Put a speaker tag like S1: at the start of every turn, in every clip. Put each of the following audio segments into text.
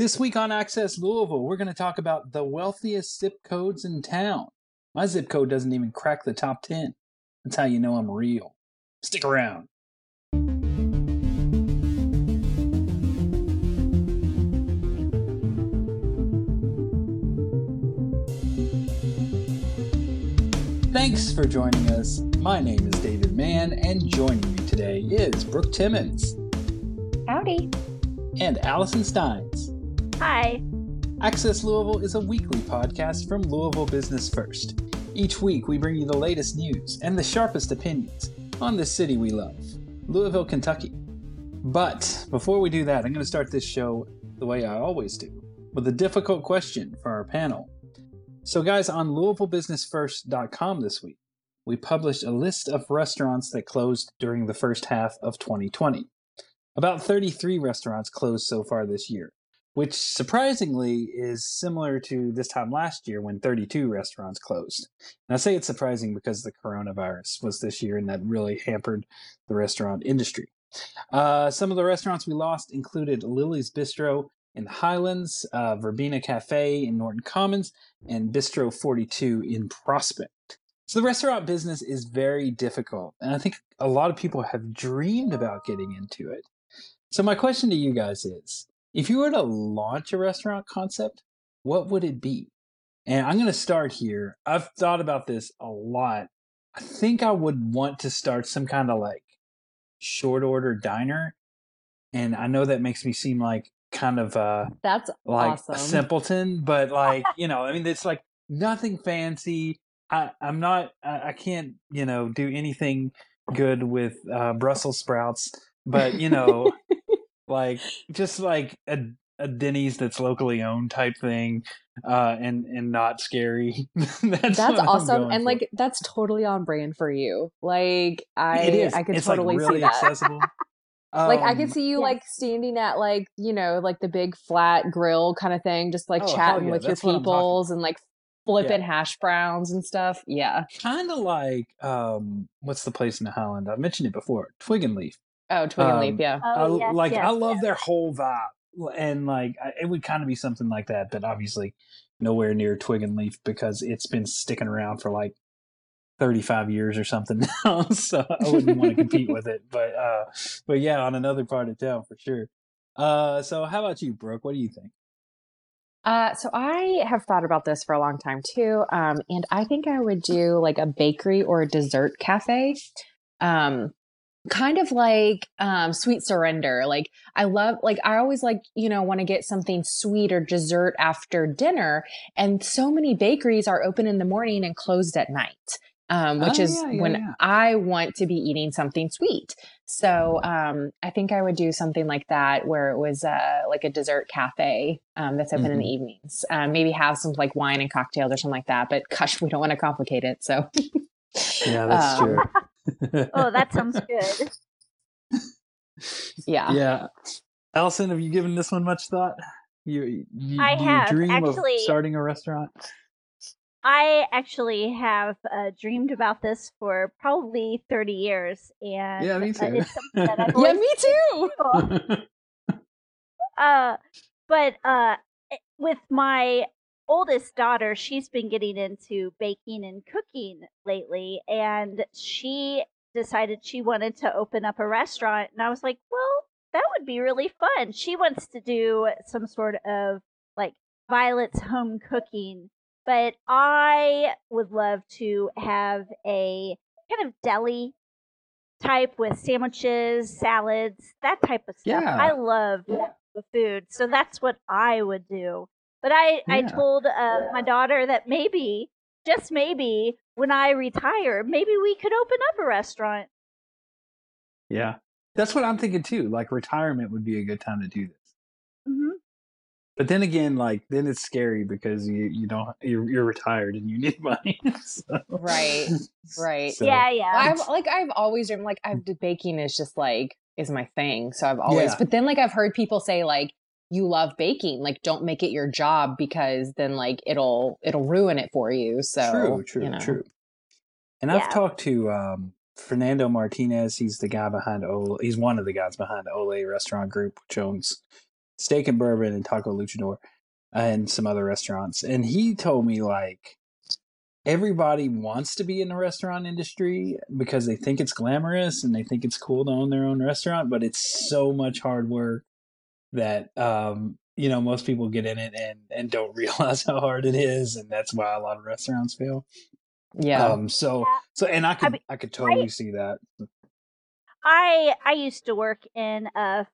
S1: This week on Access Louisville, we're going to talk about the wealthiest zip codes in town. My zip code doesn't even crack the top 10. That's how you know I'm real. Stick around. Thanks for joining us. My name is David Mann, and joining me today is Brooke Timmons
S2: Howdy.
S1: and Allison Steins.
S2: Hi.
S1: Access Louisville is a weekly podcast from Louisville Business First. Each week, we bring you the latest news and the sharpest opinions on the city we love, Louisville, Kentucky. But before we do that, I'm going to start this show the way I always do with a difficult question for our panel. So, guys, on LouisvilleBusinessFirst.com this week, we published a list of restaurants that closed during the first half of 2020. About 33 restaurants closed so far this year which surprisingly is similar to this time last year when 32 restaurants closed. And I say it's surprising because the coronavirus was this year and that really hampered the restaurant industry. Uh, some of the restaurants we lost included Lily's Bistro in the Highlands, uh, Verbena Cafe in Norton Commons, and Bistro 42 in Prospect. So the restaurant business is very difficult, and I think a lot of people have dreamed about getting into it. So my question to you guys is if you were to launch a restaurant concept, what would it be? And I'm going to start here. I've thought about this a lot. I think I would want to start some kind of like short order diner. And I know that makes me seem like kind of uh
S2: That's
S1: like
S2: awesome.
S1: a simpleton, but like, you know, I mean it's like nothing fancy. I, I'm not I, I can't, you know, do anything good with uh Brussels sprouts, but you know, like just like a a Denny's that's locally owned type thing, uh, and and not scary. that's
S2: That's awesome. And
S1: for.
S2: like that's totally on brand for you. Like I. I could
S1: it's
S2: totally
S1: like really
S2: see that.
S1: accessible.
S2: like I
S1: Um,
S2: could see you
S3: Yeah.
S2: like standing at like, you know, like the big flat grill kind of thing, just like
S1: Oh,
S2: chatting
S1: yeah,
S2: with your
S1: that's what
S2: peoples and like flipping hash browns and stuff. Yeah.
S1: kind of like um, what's the place in the Highland? I mentioned it before, Twig and Leaf.
S2: Oh, twig and
S1: Um,
S2: leaf, yeah.
S3: Oh,
S1: I,
S3: yes,
S1: like
S3: yes,
S1: I love
S3: yes.
S1: their whole vibe, and like I, it would kind of be something like that, but obviously nowhere near Twig and Leaf because it's been sticking around for like thirty five years or something now. so I wouldn't want to compete with it, but uh, but yeah, on another part of town for sure. Uh, so how about you, Brooke? What do you think?
S2: Uh, so I have thought about this for a long time too, um, and I think I would do like a bakery or a dessert cafe, um, kind of like um, Sweet Surrender. Like I love, like I always like you know want to get something sweet or dessert after dinner, and so many bakeries are open in the morning and closed at night. Um, which
S1: Oh,
S2: is
S1: yeah, yeah,
S2: when
S1: yeah.
S2: I want to be eating something sweet. So um, I think I would do something like that, where it was uh, like a dessert cafe um, that's open in the evenings. Um, maybe have some like wine and cocktails or something like that. But gosh, we don't want to complicate it. So
S1: Yeah, that's
S2: Um,
S1: true.
S3: Oh, that sounds good.
S2: yeah,
S1: yeah. Allison, have you given this one much thought? You, you
S3: I
S1: do you
S3: have,
S1: dream
S3: actually.
S1: of starting a restaurant?
S3: I actually have uh, dreamed about this for probably 30 years, and
S1: Yeah, me
S3: uh,
S1: too.
S3: that
S2: yeah, me too.
S3: cool. uh, but uh, with my oldest daughter, she's been getting into baking and cooking lately, and she decided she wanted to open up a restaurant. And I was like, well, that would be really fun. She wants to do some sort of like Violet's home cooking, but I would love to have a kind of deli type with sandwiches, salads, that type of stuff.
S1: Yeah.
S3: I love type food, so that's what I would do. But I, I told uh, my daughter that maybe, just maybe, when I retire, maybe we could open up a restaurant.
S1: yeah. That's what I'm thinking too. Like retirement would be a good time to do this.
S3: hmm
S1: But then again, like then it's scary because you you don't you're, you're retired and you need money. So-
S2: Right, right.
S1: So-
S3: yeah, yeah.
S2: I've like I've always dreamed like I've baking is just like is my thing. So I've always
S1: Yeah.
S2: but then like I've heard people say like you love baking, like don't make it your job because then like it'll it'll ruin it for you. So
S1: true, true,
S2: you know.
S1: true. And I've talked to um, Fernando Martinez. He's the guy behind Ole. He's one of the guys behind Ole Restaurant Group, which owns Steak and Bourbon and Taco Luchador and some other restaurants. And he told me like everybody wants to be in the restaurant industry because they think it's glamorous and they think it's cool to own their own restaurant, but it's so much hard work that um you know most people get in it and and don't realize how hard it is and that's why a lot of restaurants fail
S2: Yeah.
S1: um so
S3: Yeah.
S1: so and i could
S3: mean,
S1: i could totally see that
S3: I I used to work in a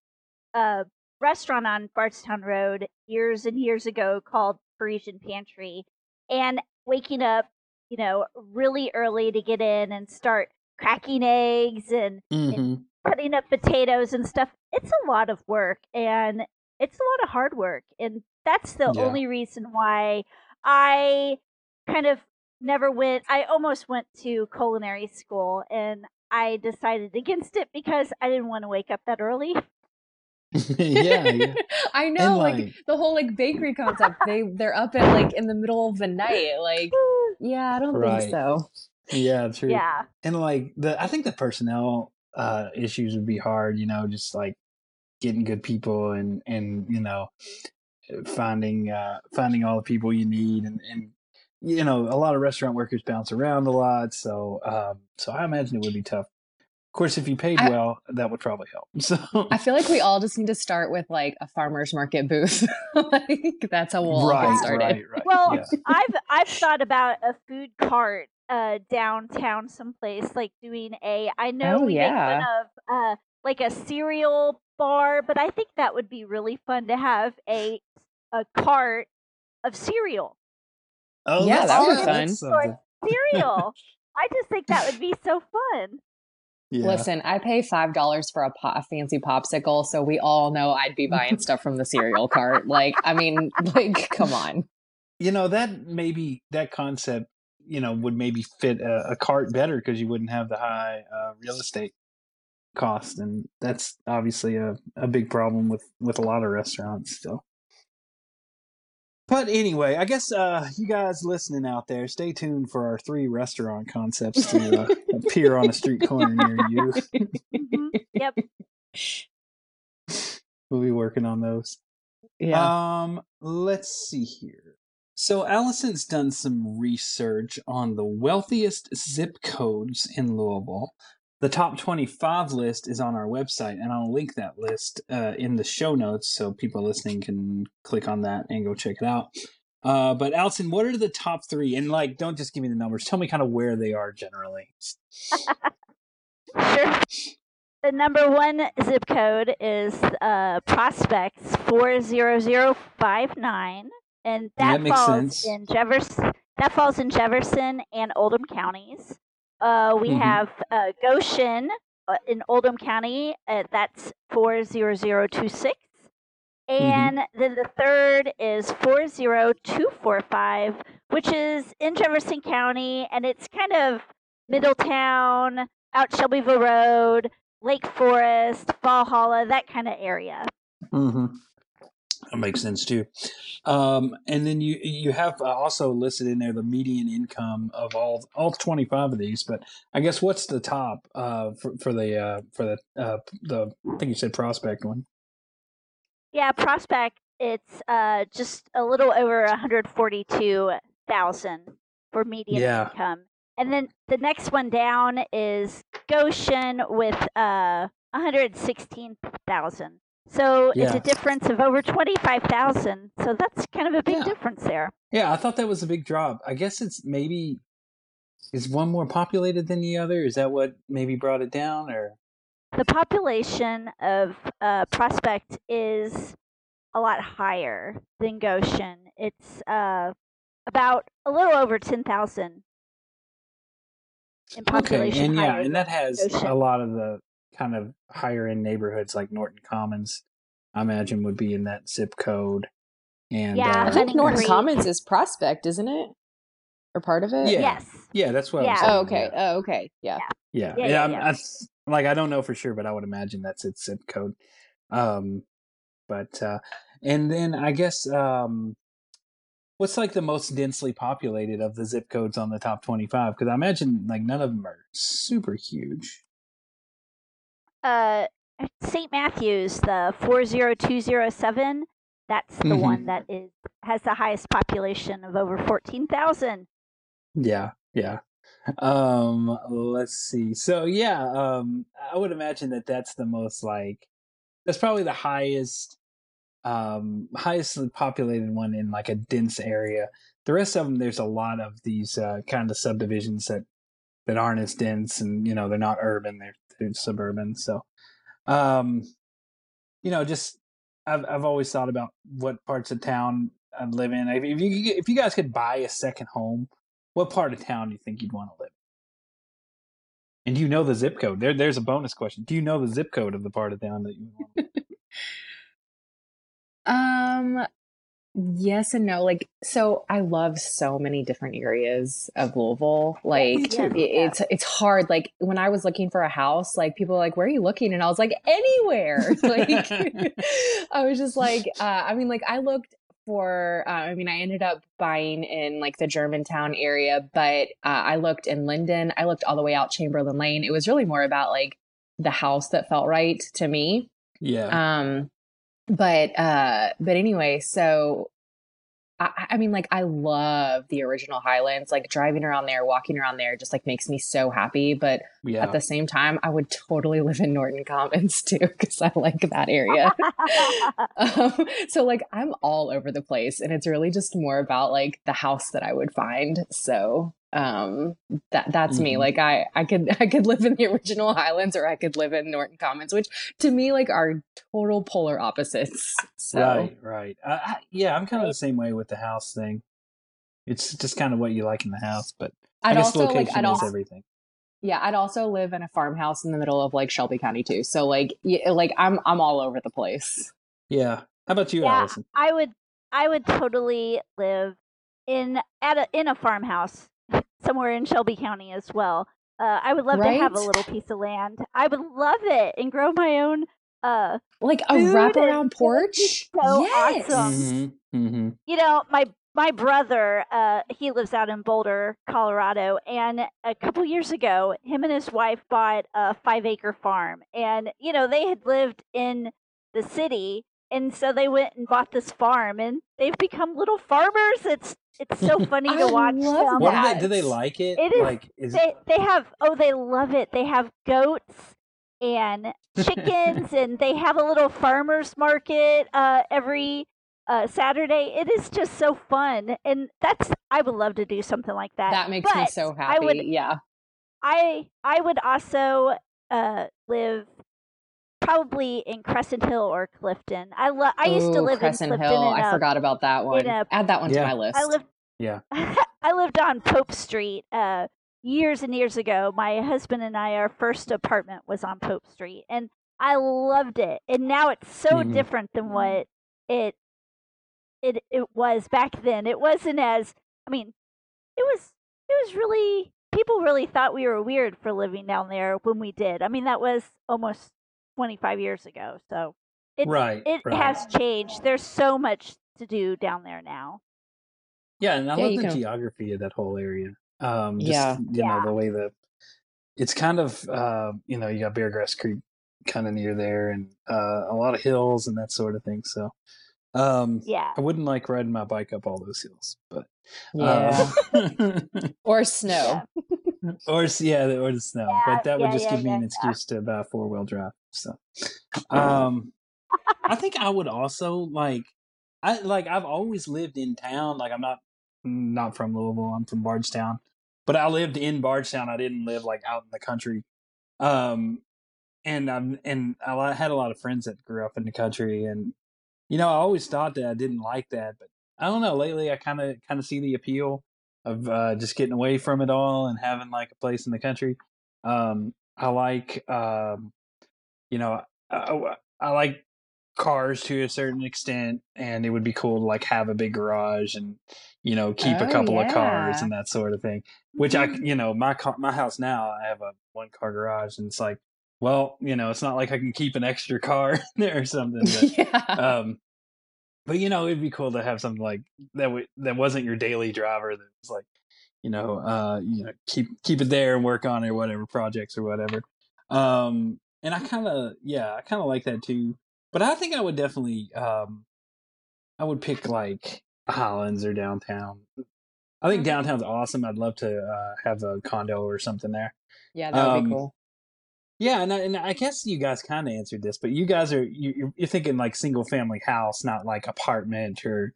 S3: a restaurant on Bardstown Road years and years ago called Parisian Pantry, and waking up, you know, really early to get in and start cracking eggs and
S1: mm-hmm.
S3: cutting up potatoes and stuff. It's a lot of work and it's a lot of hard work, and that's the
S1: Yeah.
S3: only reason why I kind of never went. I almost went to culinary school and I decided against it because I didn't want to wake up that early.
S1: yeah, yeah
S2: I know, like- the whole like bakery concept. They they're up at like in the middle of the night. Like, yeah, I don't
S1: Right.
S2: think so.
S1: yeah true
S3: yeah.
S1: and like the i think the personnel uh issues would be hard you know just like getting good people and and you know finding uh finding all the people you need and and you know a lot of restaurant workers bounce around a lot so um so i imagine it would be tough of course if you paid
S2: I-
S1: well that would probably help so
S2: I feel like we all just need to start with like a farmer's market booth. like that's how we'll all
S1: right
S2: get started.
S1: right right
S3: Well,
S1: yeah.
S3: I've I've thought about a food cart uh downtown someplace like doing a I know
S2: Oh,
S3: we
S2: yeah.
S3: make fun of uh like a cereal bar, but I think that would be really fun to have a a cart of cereal.
S1: oh
S2: Yeah, that would be fun.
S1: that's.
S3: Cereal. I just think that would be so fun.
S1: yeah.
S2: Listen, I pay five dollars for a, po- a fancy popsicle, so we all know I'd be buying stuff from the cereal cart. Like, I mean, like, come on.
S1: you know that maybe that concept you know would maybe fit a, a cart better because you wouldn't have the high uh, real estate cost and that's obviously a, a big problem with with a lot of restaurants still but anyway i guess uh you guys listening out there stay tuned for our three restaurant concepts to uh, appear on a street corner near you
S3: Mhm. Yep.
S1: we'll be working on those
S2: Yeah.
S1: Um, let's see here. So Allison's done some research on the wealthiest zip codes in Louisville. The top 25 list is on our website, and I'll link that list uh, in the show notes so people listening can click on that and go check it out. Uh, but Allison, what are the top three? And like, don't just give me the numbers. Tell me kind of where they are generally.
S3: Sure. The number one zip code is uh, Prospects four zero zero five nine, and
S1: That
S3: that, falls
S1: sense.
S3: in Jefferson. That falls in Jefferson and Oldham counties. Uh, we
S1: Mhm.
S3: have uh, Goshen uh, in Oldham County. Uh, that's four zero zero two six.
S1: Mm-hmm.
S3: And then the third is 40245, which is in Jefferson County, and it's kind of Middletown, out Shelbyville Road, Lake Forest, Valhalla, that kind of area.
S1: Mm-hmm. That makes sense too. Um, and then you you have uh, also listed in there the median income of all all twenty five of these. But I guess what's the top uh, for for the uh, for the uh, the I think you said prospect one.
S3: Yeah, Prospect, it's uh, just a little over 142,000 for median
S1: Yeah.
S3: income. And then the next one down is Goshen with uh, 116,000. So it's a difference of over 25,000. So that's kind of a big
S1: Yeah.
S3: difference there.
S1: Yeah, I thought that was a big drop. I guess it's maybe is one more populated than the other. Is that what maybe brought it down, or
S3: The population of uh, Prospect is a lot higher than Goshen. It's uh, about a little over 10,000 in population.
S1: okay? And yeah, and that has
S3: Goshen.
S1: a lot of the kind of higher end neighborhoods like Norton Commons. I imagine would be in that zip code. And
S3: Yeah,
S2: I
S1: uh,
S2: think Norton
S3: Creek.
S2: Commons is Prospect, isn't it? Or part of it?
S1: Yeah.
S3: Yes.
S1: yeah, that's what. I was
S3: Yeah.
S2: Oh,
S1: thinking,
S2: okay. Oh, okay. Yeah.
S1: Yeah,
S3: Yeah,
S1: yeah,
S3: yeah,
S1: I'm,
S3: yeah.
S1: I s- like I don't know for sure, but I would imagine that's its zip code. Um, but uh, and then I guess um, what's like the most densely populated of the zip codes on the top twenty-five? Because I imagine like none of them are super huge.
S3: Uh, St. Matthews, the four zero two zero seven. That's the
S1: Mhm.
S3: one that is has the highest population of over fourteen thousand.
S1: Yeah, yeah. Um, let's see. So yeah, um, I would imagine that that's the most like that's probably the highest, um, highest populated one in like a dense area. The rest of them, there's a lot of these uh, kind of subdivisions that that aren't as dense, and you know they're not urban; they're, they're suburban. So, um, you know, just I've I've always thought about what parts of town I'd live in. If you if you guys could buy a second home, what part of town do you think you'd want to live? in? And do you know the zip code? There, there's a bonus question. Do you know the zip code of the part of town that you want?
S2: Um, yes and no. Like, so I love so many different areas of Louisville. Like,
S3: too.
S2: it- it's it's hard. Like when I was looking for a house, like people were like, "Where are you looking?" And I was like, "Anywhere." Like, I was just like, uh, I mean, like I looked for. Uh, I mean, I ended up buying in like the Germantown area, but uh, I looked in Lyndon. I looked all the way out Chamberlain Lane. It was really more about like the house that felt right to me.
S1: Yeah.
S2: Um, but uh, but anyway, so I, I mean, like I love the original Highlands. Like driving around there, walking around there, just like makes me so happy. But
S1: yeah.
S2: at the same time, I would totally live in Norton Commons too because I like that area. um, so like I'm all over the place, and it's really just more about like the house that I would find. So um that that's me
S1: Mhm.
S2: like i i could i could live in the original highlands or i could live in norton commons which to me like are total polar opposites so
S1: Right, right. I, I, yeah, I'm kind of the same way with the house thing. It's just kind of what you like in the house, but I
S2: i'd
S1: guess
S2: also
S1: location
S2: like i'd
S1: is
S2: also
S1: everything.
S2: yeah i'd also live in a farmhouse in the middle of like shelby county too so like yeah, like i'm i'm all over the place
S1: Yeah. How about you,
S3: Yeah.
S1: Allison?
S3: I would I would totally live in at a in a farmhouse somewhere in Shelby County as well. Uh, I would love to have a little piece of land. I would love it and grow my own. Uh,
S2: like a
S3: Food
S2: wraparound porch
S3: so
S2: yes
S3: awesome.
S1: Mm-hmm. Mm-hmm.
S3: you know, my my brother, uh, he lives out in Boulder, Colorado, and a couple years ago, him and his wife bought a five acre farm, and you know they had lived in the city, and so they went and bought this farm, and they've become little farmers. It's it's so funny to watch
S2: love
S3: them.
S1: What do they, do they like it?
S3: It is-
S1: like is
S3: They they have oh they love it. They have goats and chickens, and they have a little farmers market uh, every uh, Saturday. It is just so fun, and that's I would love to do something like that.
S2: that makes me so happy
S3: I would
S2: yeah
S3: I I would also uh, live probably in Crescent Hill or Clifton. I love. I used to live
S2: Crescent
S3: in Clifton.
S2: hill
S3: in
S2: i
S3: a-
S2: forgot about that one
S3: a-
S2: add that one
S1: Yeah.
S2: to my list
S3: I lived.
S1: Yeah.
S3: I lived on Pope Street uh, years and years ago. My husband and I, our first apartment was on Pope Street, and I loved it. And now it's so
S1: Mhm.
S3: different than what it it it was back then. It wasn't as. I mean, it was. It was really. People really thought we were weird for living down there when we did. I mean, that was almost twenty five years ago. So it
S1: right.
S3: it
S1: right.
S3: has changed. There's so much to do down there now.
S1: Yeah, and I
S2: Yeah,
S1: love the
S2: can-
S1: geography of that whole area. Um, just,
S2: Yeah.
S1: you know
S3: Yeah.
S1: the way that it's kind of uh, you know you got Beargrass Creek kind of near there, and uh, a lot of hills and that sort of thing. So, um,
S3: Yeah.
S1: I wouldn't like riding my bike up all those hills, but
S2: yeah
S1: uh,
S2: or snow
S1: or yeah, or the snow.
S3: Yeah,
S1: but that would just
S3: yeah,
S1: give me an
S3: yeah, yeah.
S1: excuse to buy a four wheel drive. So, um, I think I would also like. I like. I've always lived in town. Like I'm not not from Louisville. I'm from Bardstown, but I lived in Bardstown. I didn't live like out in the country. Um, and I'm and I had a lot of friends that grew up in the country, and you know I always thought that I didn't like that, but I don't know. Lately, I kind of kind of see the appeal of uh, just getting away from it all and having like a place in the country. Um, I like, um, you know, I, I like cars to a certain extent, and it would be cool to like have a big garage and you know keep a
S2: Oh,
S1: couple of cars and that sort of thing. Which I, you know, my car, my house now, I have a one car garage, and it's like, well, you know, it's not like I can keep an extra car in there or something. But,
S2: yeah
S1: um but you know it'd be cool to have something like that w- that wasn't your daily driver that was like you know uh you know keep keep it there and work on it or whatever projects or whatever um and I kind of yeah, I kind of like that too. But I think I would definitely um, I would pick like Highlands or downtown. I think downtown's awesome. I'd love to uh, have a condo or something there.
S2: Yeah, that would
S1: Um,
S2: be cool.
S1: Yeah, and I, and I guess you guys kind of answered this, but you guys are you, you're, you're thinking like single family house, not like apartment or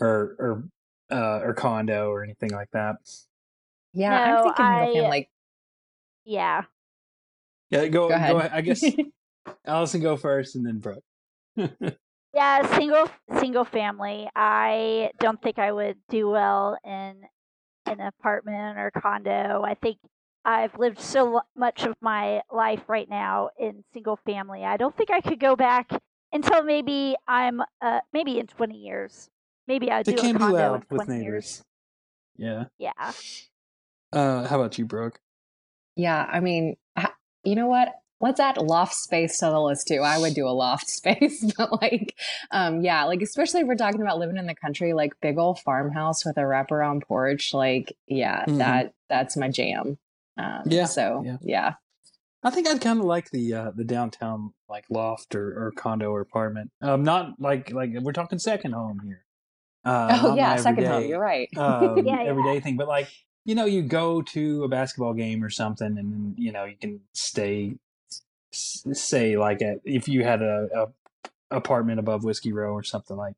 S1: or or uh, or condo or anything like that.
S2: Yeah,
S3: No,
S2: I'm thinking
S3: I-
S2: single family.
S3: Yeah.
S1: Yeah, go
S2: Go ahead.
S1: I guess Allison go first, and then Brooke.
S3: Yeah, single single family. I don't think I would do well in an apartment or condo. I think I've lived so much of my life right now in single family. I don't think I could go back until maybe I'm uh maybe in 20 years. Maybe I'd
S1: They
S3: do a
S1: can be
S3: condo
S1: loud
S3: in
S1: with neighbors.
S3: years.
S1: Yeah.
S3: Yeah.
S1: Uh, how about you, Brooke?
S2: Yeah, I mean, you know what? Let's add loft space to the list too. I would do a loft space, but like, um, yeah, like especially if we're talking about living in the country, like big old farmhouse with a wraparound porch, like, yeah,
S1: Mhm.
S2: that that's my jam. Um,
S1: Yeah,
S2: So
S1: yeah.
S2: yeah,
S1: I think I'd kind of like the uh, the downtown like loft or, or condo or apartment. Um, not like like we're talking second home here. Uh,
S2: oh yeah, second home. You're right.
S1: um,
S3: Yeah, yeah.
S1: everyday thing, but like you know, you go to a basketball game or something, and you know you can stay, say like at if you had a, a apartment above Whiskey Row or something like.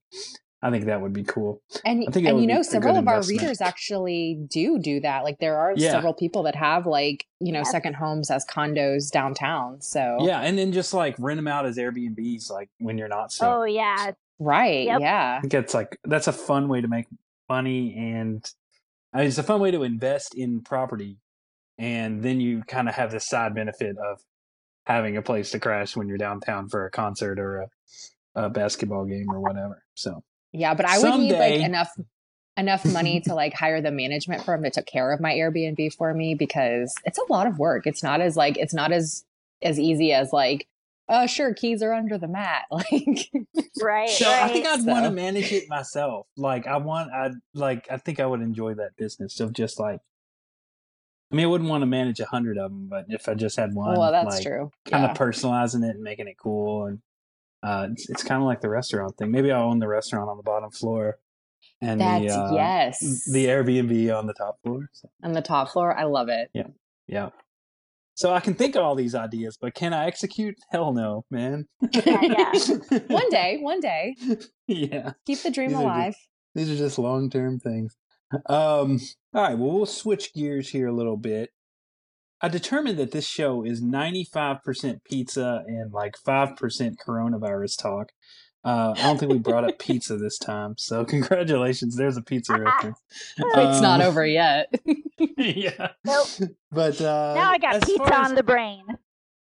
S1: I think that would be cool.
S2: And
S1: I think
S2: and you know, several of our readers actually do do that. Like there are
S1: Yeah.
S2: several people that have like you know second homes as condos downtown. So
S1: Yeah, and then just like rent them out as Airbnbs, like when you're not sick.
S3: Oh yeah.
S2: right,
S3: Yep.
S2: yeah.
S1: I think that's like that's a fun way to make money, and I mean, it's a fun way to invest in property, and then you kind of have the side benefit of having a place to crash when you're downtown for a concert or a, a basketball game or whatever. So
S2: Yeah, but I would need like enough enough money to like hire the management firm that took care of my Airbnb for me because it's a lot of work. It's not as like it's not as as easy as like oh sure keys are under the mat like
S3: Right.
S1: So
S3: right.
S1: I think I'd want to manage it myself. Like I want, I'd like, I think I would enjoy that business of just like. I mean, I wouldn't want to manage a hundred of them, but if I just had one,
S2: well that's
S1: like,
S2: true.
S1: kind
S2: Yeah.
S1: of personalizing it and making it cool, and uh, it's, it's kind of like the restaurant thing. Maybe I'll own the restaurant on the bottom floor, and
S2: That's
S1: the uh,
S2: yes.
S1: the Airbnb on the top floor. So,
S2: on the top floor. I love it.
S1: yeah. Yeah. So I can think of all these ideas, but can I execute? Hell no, man.
S3: Yeah, yeah.
S2: One day, one day.
S1: yeah.
S2: Keep the dream
S1: These are just-
S2: alive.
S1: These are just long term things. Um, all right, well, we'll switch gears here a little bit. I determined that this show is 95% pizza and like 5% coronavirus talk. Uh, I don't think we brought up pizza this time, so congratulations. There's a pizza reference.
S2: it's not
S1: Um,
S2: over yet.
S1: yeah.
S3: Nope.
S1: But uh,
S3: now I got pizza
S1: far as-
S3: on the brain.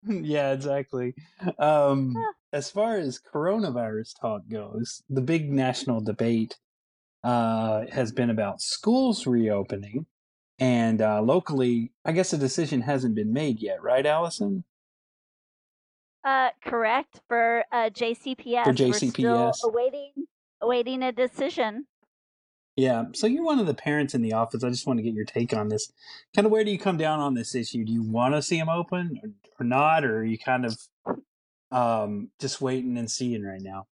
S1: yeah, exactly. Um, as far as coronavirus talk goes, the big national debate uh, has been about schools reopening, and uh, locally, I guess a decision hasn't been made yet, right, Allison?
S3: Uh, correct for uh, JCPS.
S1: For
S3: We're
S1: JCPS.
S3: still awaiting awaiting a decision.
S1: Yeah. So you're one of the parents in the office. I just want to get your take on this. Kind of where do you come down on this issue? Do you want to see them open or, or not, or are you kind of um, just waiting and seeing right now?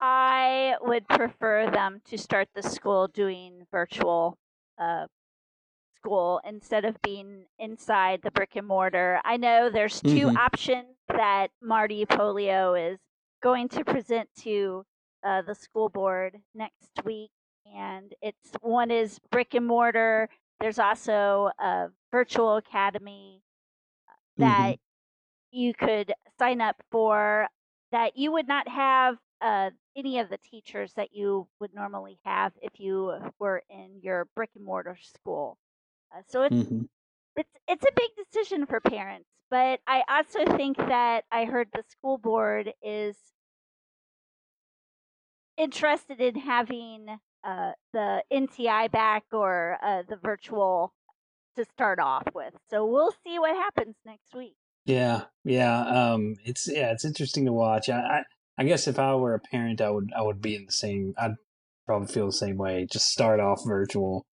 S3: I would prefer them to start the school doing virtual uh, school instead of being inside the brick and mortar. I know there's 2
S1: Mhm.
S3: options that Marty Pollio is going to present to uh, the school board next week, and it's one is brick and mortar. There's also a virtual academy that you could sign up for that you would not have uh, any of the teachers that you would normally have if you were in your brick and mortar school. Uh, so it's
S1: hmm
S3: it's it's a big decision for parents, but I also think that I heard the school board is interested in having uh, the NTI back or uh, the virtual to start off with. So we'll see what happens next week.
S1: Yeah, yeah. Um, it's yeah, it's interesting to watch. I, I, I guess if I were a parent, I would, I would be in the same. I'd probably feel the same way. Just start off virtual.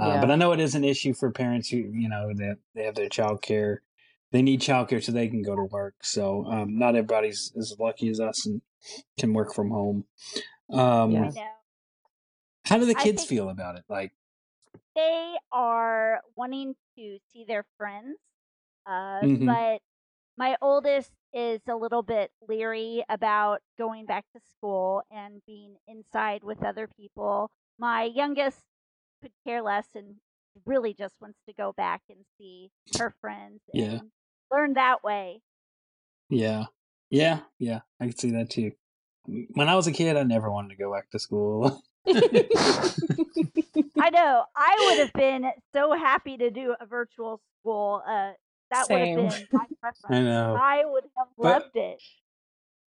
S1: Uh,
S2: Yeah.
S1: But I know it is an issue for parents who, you know, that they have their child care they need childcare so they can go to work. So um, not everybody's as lucky as us and can work from home. Um,
S2: Yeah.
S3: No.
S1: How do the kids feel about it? Like,
S3: they are wanting to see their friends, uh,
S1: Mhm.
S3: but my oldest is a little bit leery about going back to school and being inside with other people. My youngest could care less and really just wants to go back and see her friends
S1: Yeah.
S3: and learn that way.
S1: yeah, yeah, yeah, I can see that too. When I was a kid, I never wanted to go back to school.
S3: I know. I would have been so happy to do a virtual school. Uh, that would have been my preference.
S1: I know.
S3: I would have
S1: But-
S3: loved it.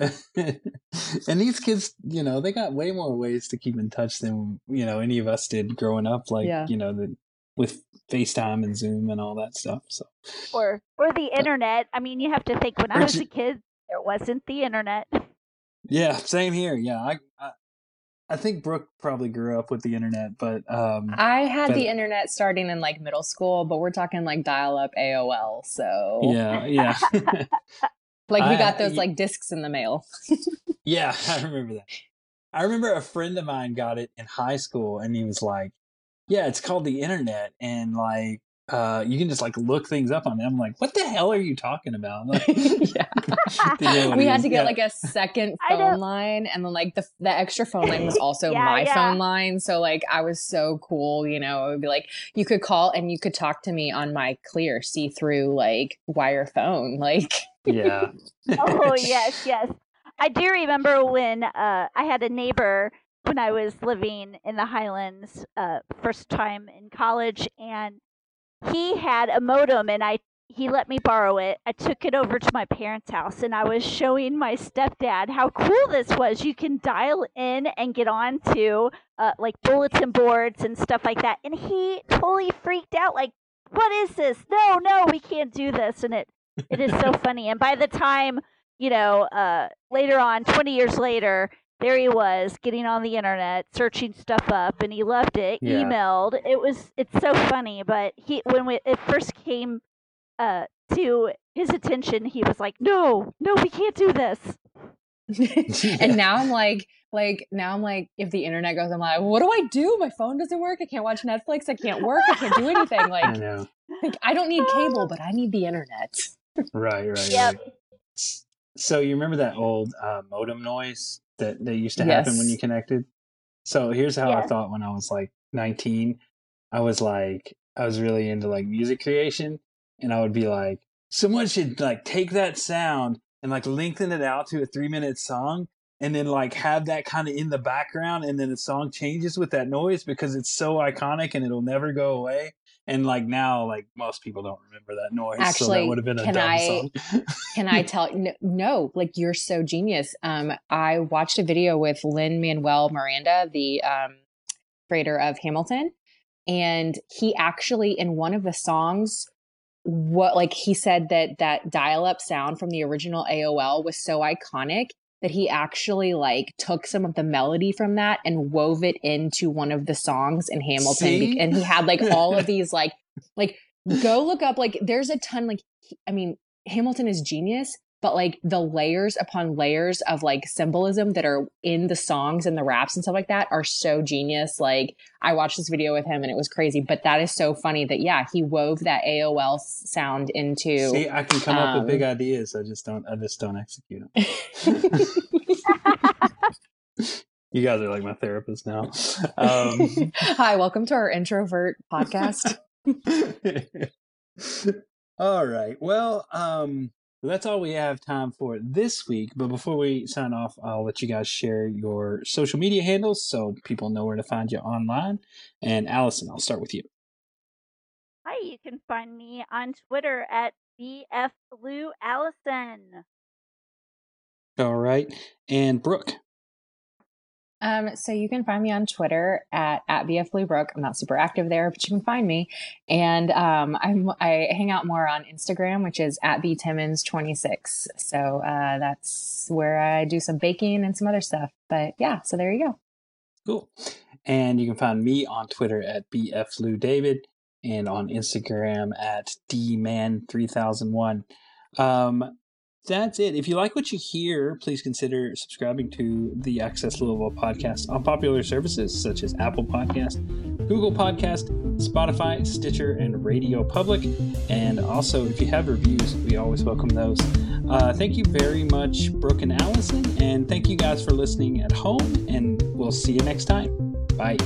S1: and these kids, you know, they got way more ways to keep in touch than you know any of us did growing up. Like,
S2: Yeah.
S1: you know, the, with FaceTime and Zoom and all that stuff. So,
S3: or or the internet. I mean, you have to think when I was
S1: ju-
S3: a kid, there wasn't the internet.
S1: yeah, same here. Yeah, I, I, I think Brooke probably grew up with the internet, but um,
S2: I had
S1: But-
S2: the internet starting in like middle school, but we're talking like dial up AOL. So
S1: yeah, yeah,
S2: like we
S1: I-
S2: got those
S1: y-
S2: like discs in the mail.
S1: yeah. I remember that. I remember a friend of mine got it in high school, and he was like, "Yeah, it's called the internet, and like." Uh, you can just like look things up on it. I'm like, what the hell are you talking about? Like,
S2: yeah.
S1: Didn't know
S2: we had
S1: was.
S2: to get
S1: Yeah.
S2: like a second phone line and then like the the extra phone line was also
S3: Yeah,
S2: my
S3: yeah.
S2: phone line so like i was so cool you know it would be like you could call and you could talk to me on my clear see-through like wire phone like
S1: yeah.
S3: oh yes, yes. I do remember when uh, I had a neighbor when I was living in the Highlands, uh, first time in college, and he had a modem, and I he let me borrow it. I took it over to my parents' house, and I was showing my stepdad how cool this was. You can dial in and get on to uh, like bulletin boards and stuff like that, and he totally freaked out. Like, what is this? No, no, we can't do this, and it it is so funny. And by the time you know, uh, later on, 20 years later, there he was getting on the internet, searching stuff up, and he loved it.
S1: Yeah.
S3: Emailed. It was. It's so funny. But he, when we, it first came uh, to his attention, he was like, "No, no, we can't do this."
S2: and now i'm like like now i'm like if the internet goes i'm like what do i do my phone doesn't work i can't watch netflix i can't work i can't do anything
S1: I
S2: like,
S1: know.
S2: like i don't need cable but i need the internet
S1: Right, right,
S3: Yep.
S1: right. So you remember that old uh, modem noise that, that used to happen when you connected? So here's how I thought when I was like 19. I was like, I was really into like music creation, and I would be like, someone should like take that sound and like lengthen it out to a three minute song, and then like have that kind of in the background, and then the song changes with that noise because it's so iconic and it'll never go away. And like now, like most people don't remember that noise, so that
S2: Actually,
S1: would have been a
S2: can
S1: dumb
S2: I-
S1: song.
S2: Can I tell? No, no, like you're so genius. Um, I watched a video with Lin-Manuel Miranda, the um, creator of Hamilton, and he actually in one of the songs, what like he said that that dial-up sound from the original AOL was so iconic that he actually like took some of the melody from that and wove it into one of the songs in Hamilton? Be- and he had like all of these like like go look up like there's a ton like I mean Hamilton is genius, but like the layers upon layers of like symbolism that are in the songs and the raps and stuff like that are so genius. Like I watched this video with him and it was crazy, but that is so funny that yeah, he wove that AOL sound into
S1: See, I can come up with
S2: um,
S1: big ideas. I just don't. I just don't execute them. You guys are like my therapist now. Um,
S2: Hi, welcome to our introvert podcast.
S1: all right. Well, um, that's all we have time for this week. But before we sign off, I'll let you guys share your social media handles so people know where to find you online. And Allison, I'll start with you.
S3: Hi, you can find me on Twitter at bfluallison.
S1: All right. And Brooke.
S2: Um, so you can find me on Twitter at at bfbluebrook. I'm not super active there, but you can find me. And um, I'm I hang out more on Instagram, which is at btimmons26. So uh, that's where I do some baking and some other stuff. But yeah, so there you go.
S1: Cool. And you can find me on Twitter at bflewdavid. and on Instagram at dman3001. Um, that's it. If you like what you hear, please consider subscribing to the Access Louisville podcast on popular services such as Apple Podcast, Google Podcast, Spotify, Stitcher, and Radio Public. And also, if you have reviews, we always welcome those. Uh, thank you very much, Brooke and Allison, and thank you guys for listening at home. And we'll see you next time. Bye.